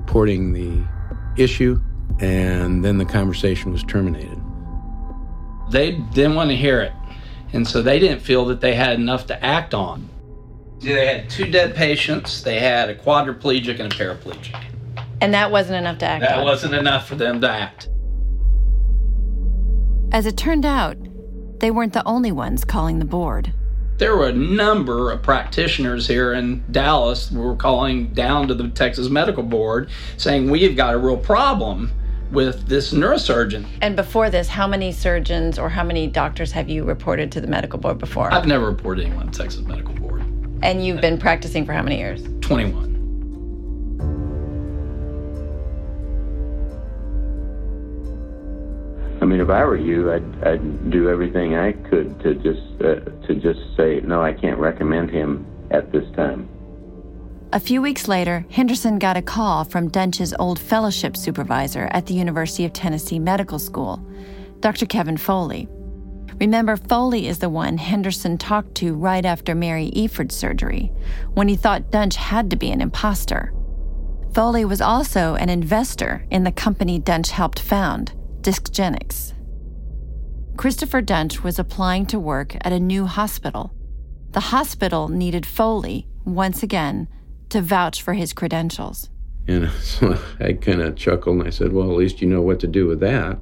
reporting the issue, and then the conversation was terminated. They didn't want to hear it, and so they didn't feel that they had enough to act on. They had two dead patients, they had a quadriplegic and a paraplegic. And that wasn't enough to act That on. wasn't enough for them to act. As it turned out, they weren't the only ones calling the board. There were a number of practitioners here in Dallas who were calling down to the Texas Medical Board saying, We've got a real problem with this neurosurgeon. And before this, how many surgeons or how many doctors have you reported to the medical board before? I've never reported anyone to the Texas Medical Board. and you've been practicing for how many years? 21. Mean, if I were you, I'd, I'd do everything I could to just uh, to just say no. I can't recommend him at this time. A few weeks later, Henderson got a call from Duntsch's old fellowship supervisor at the University of Tennessee Medical School, Dr. Kevin Foley. Remember, Foley is the one Henderson talked to right after Mary Efurd's surgery, when he thought Duntsch had to be an imposter. Foley was also an investor in the company Duntsch helped found, Discgenics. Christopher Duntsch was applying to work at a new hospital. The hospital needed Foley, once again, to vouch for his credentials. And so I kind of chuckled and I said, Well, at least you know what to do with that.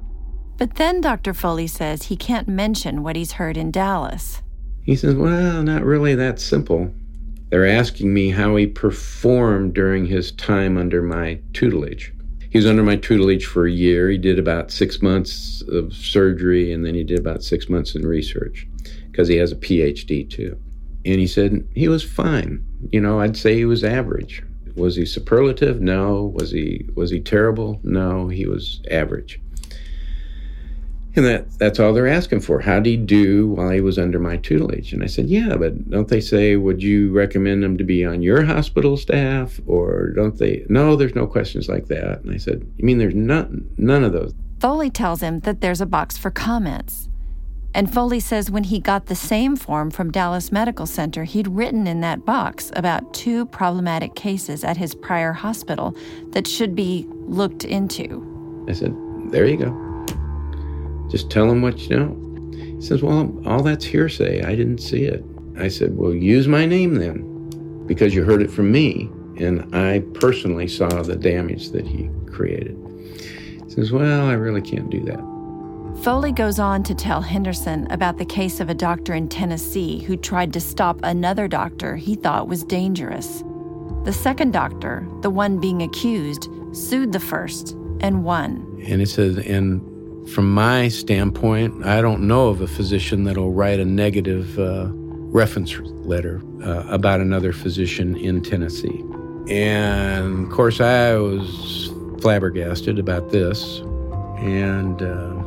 But then Dr. Foley says he can't mention what he's heard in Dallas. He says, Well, not really that simple. They're asking me how he performed during his time under my tutelage. He was under my tutelage for a year. He did about six months of surgery and then he did about six months in research because he has a PhD too. And he said he was fine. You know, I'd say he was average. Was he superlative? No. Was he was he terrible? No, he was average. And that that's all they're asking for. How did he do while he was under my tutelage? And I said, Yeah, but don't they say, would you recommend him to be on your hospital staff? Or don't they? No, there's no questions like that. And I said, You mean there's none none of those? Foley tells him that there's a box for comments. And Foley says when he got the same form from Dallas Medical Center, he'd written in that box about two problematic cases at his prior hospital that should be looked into. I said, There you go. Just tell him what you know. He says, Well, all that's hearsay. I didn't see it. I said, Well, use my name then, because you heard it from me, and I personally saw the damage that he created. He says, Well, I really can't do that. Foley goes on to tell Henderson about the case of a doctor in Tennessee who tried to stop another doctor he thought was dangerous. The second doctor, the one being accused, sued the first and won. And he says, And from my standpoint, I don't know of a physician that'll write a negative uh, reference letter uh, about another physician in Tennessee. And of course, I was flabbergasted about this. And uh,